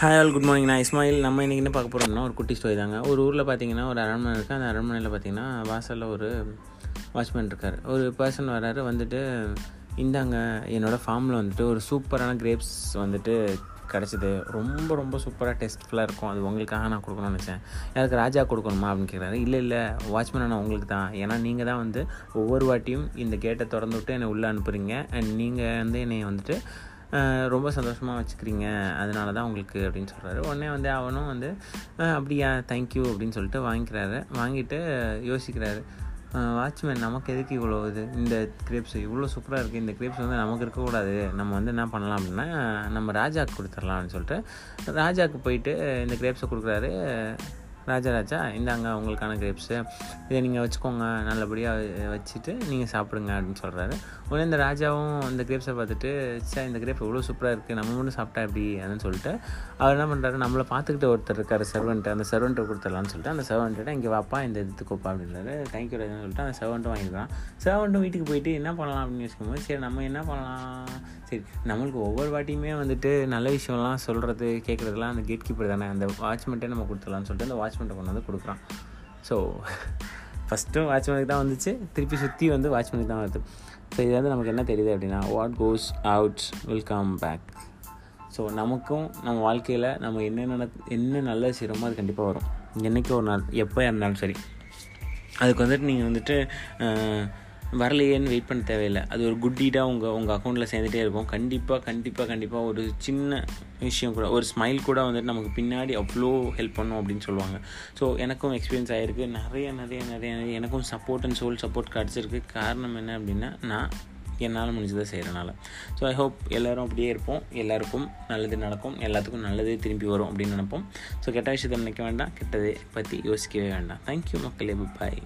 Hi all good morning நான் இஸ்மாயில். நம்ம இன்றைக்கி என்ன பார்க்க போகிறோம்னா ஒரு குட்டி ஸ்டோரி தாங்க. ஒரு ஊரில் பார்த்தீங்கன்னா ஒரு அரண்மனை இருக்குது அந்த அரண்மனையில் பார்த்தீங்கன்னா வாசலில் ஒரு வாட்ச்மேன் இருக்கார். ஒரு பர்சன் வராரு வந்துட்டு இந்தாங்க என்னோடய ஃபார்மில் வந்துட்டு ஒரு சூப்பரான கிரேப்ஸ் வந்துட்டு கிடச்சிது. ரொம்ப ரொம்ப சூப்பராக டேஸ்ட்ஃபுல்லாக இருக்கும். அது உங்களுக்காக நான் கொடுக்கணும்னு நினச்சேன். எனக்கு ராஜா கொடுக்கணுமா அப்படின்னு கேட்குறாரு இல்லை இல்லை வாட்ச்மேன் நான் உங்களுக்கு தான். ஏன்னா நீங்கள் தான் வந்து ஒவ்வொரு வாட்டியும் இந்த கேட்டை திறந்து விட்டு என்னை உள்ளே அனுப்புகிறீங்க அண்ட் நீங்கள் வந்து என்னை வந்துட்டு ரொம்ப சந்தோஷமாக வச்சுக்கிறீங்க. அதனால தான் உங்களுக்கு அப்படின்னு சொல்கிறாரு உடனே வந்து அவனும் வந்து அப்படியா தேங்க்யூ அப்படின்னு சொல்லிட்டு வாங்கிக்கிறாரு. வாங்கிட்டு யோசிக்கிறாரு. வாட்ச்மேன் நமக்கு எதுக்கு இவ்வளோ இது? இந்த கிரேப்ஸ் இவ்வளோ சூப்பராக இருக்குது இந்த கிரேப்ஸ் வந்து நமக்கு இருக்கக்கூடாது. நம்ம வந்து என்ன பண்ணலாம் அப்படின்னா நம்ம ராஜாவுக்கு கொடுத்துடலாம்னு சொல்லிட்டு ராஜாவுக்கு போயிட்டு இந்த கிரேப்ஸை கொடுக்குறாரு. ராஜா ராஜா இந்தாங்க உங்களுக்கான கிரேப்ஸு இதை நீங்கள் வச்சுக்கோங்க நல்லபடியாக வச்சுட்டு நீங்கள் சாப்பிடுங்க அப்படின்னு சொல்கிறாரு உடனே இந்த ராஜாவும் அந்த கிரேப்ஸை பார்த்துட்டு சார் இந்த கிரேப் இவ்வளோ சூப்பராக இருக்குது நம்ம மட்டும் சாப்பிட்டா எப்படி? அப்படின்னு சொல்லிட்டு அவர் என்ன பண்ணுறாரு நம்மளை பார்த்துக்கிட்டு ஒருத்தர் இருக்கார் சர்வெண்ட்டு அந்த சர்வெண்ட்டை கொடுத்துடலாம்னு சொல்லிட்டு அந்த சர்வெண்ட்டை இங்கே வாப்பா இந்த இதுக்குப்பா அப்படின்றாரு. தேங்க்யூ ராஜான்னு சொல்லிட்டு அந்த சர்வெண்ட்டும் வாங்கிக்கலாம் சர்வெண்ட்டும் வீட்டுக்கு போயிட்டு என்ன பண்ணலாம்? அப்படின்னு யோசிக்கும்போது சரி நம்ம என்ன பண்ணலாம்? சரி நம்மளுக்கு ஒவ்வொரு வாட்டியுமே வந்துட்டு நல்ல விஷயம்லாம் சொல்கிறது கேட்குறதுலாம் அந்த கேட் கீப்பர் தானே அந்த வாட்ச்மெண்ட்டே நம்ம கொடுத்துடலாம்னு சொல்லிட்டு அந்த வாட்ச் வாட்ச்மெண்ட்டை கொண்டு வந்து கொடுக்குறான். ஸோ ஃபஸ்ட்டும் வாட்ச்மேனுக்கு தான் வந்துச்சு. திருப்பி சுற்றி வந்து வாட்ச்மேனுக்கு தான் வருது. ஸோ இது வந்து நமக்கு என்ன தெரியுது அப்படின்னா what goes out will come back so நமக்கும் நம்ம வாழ்க்கையில் நம்ம என்ன நட என்ன நல்லது செய்கிறோமோ அது கண்டிப்பாக வரும். என்றைக்கு ஒரு நாள் எப்போ இருந்தாலும் சரி. அதுக்கு வந்துட்டு நீங்கள் வந்துட்டு வரலையேன்னு வெயிட் பண்ண தேவையில்லை. அது ஒரு குட் டீடாக உங்கள் உங்கள் அக்கௌண்ட்டில் சேர்ந்துட்டே இருக்கும். கண்டிப்பாக கண்டிப்பாக கண்டிப்பாக ஒரு சின்ன விஷயம் கூட ஒரு ஸ்மைல் கூட வந்துட்டு நமக்கு பின்னாடி அவ்வளோ ஹெல்ப் பண்ணும் அப்படின்னு சொல்லுவாங்க. ஸோ எனக்கும் எக்ஸ்பீரியன்ஸ் ஆகிருக்கு நிறைய நிறைய நிறைய நிறைய எனக்கும் சப்போர்ட் அண்ட் சோல் சப்போர்ட் கிடச்சிருக்கு காரணம் என்ன அப்படின்னா நான் என்னால் முடிஞ்சதை செய்கிறனால ஸோ ஐ ஹோப் எல்லோரும் அப்படியே இருப்போம். எல்லாருக்கும் நல்லது நடக்கும். எல்லாத்துக்கும் நல்லதே திரும்பி வரும் அப்படின்னு நினைப்போம். ஸோ கெட்ட விஷயத்தை நினைக்க வேண்டாம். கெட்டதை பற்றி யோசிக்கவே வேண்டாம். தேங்க்யூ மக்களே. பாய்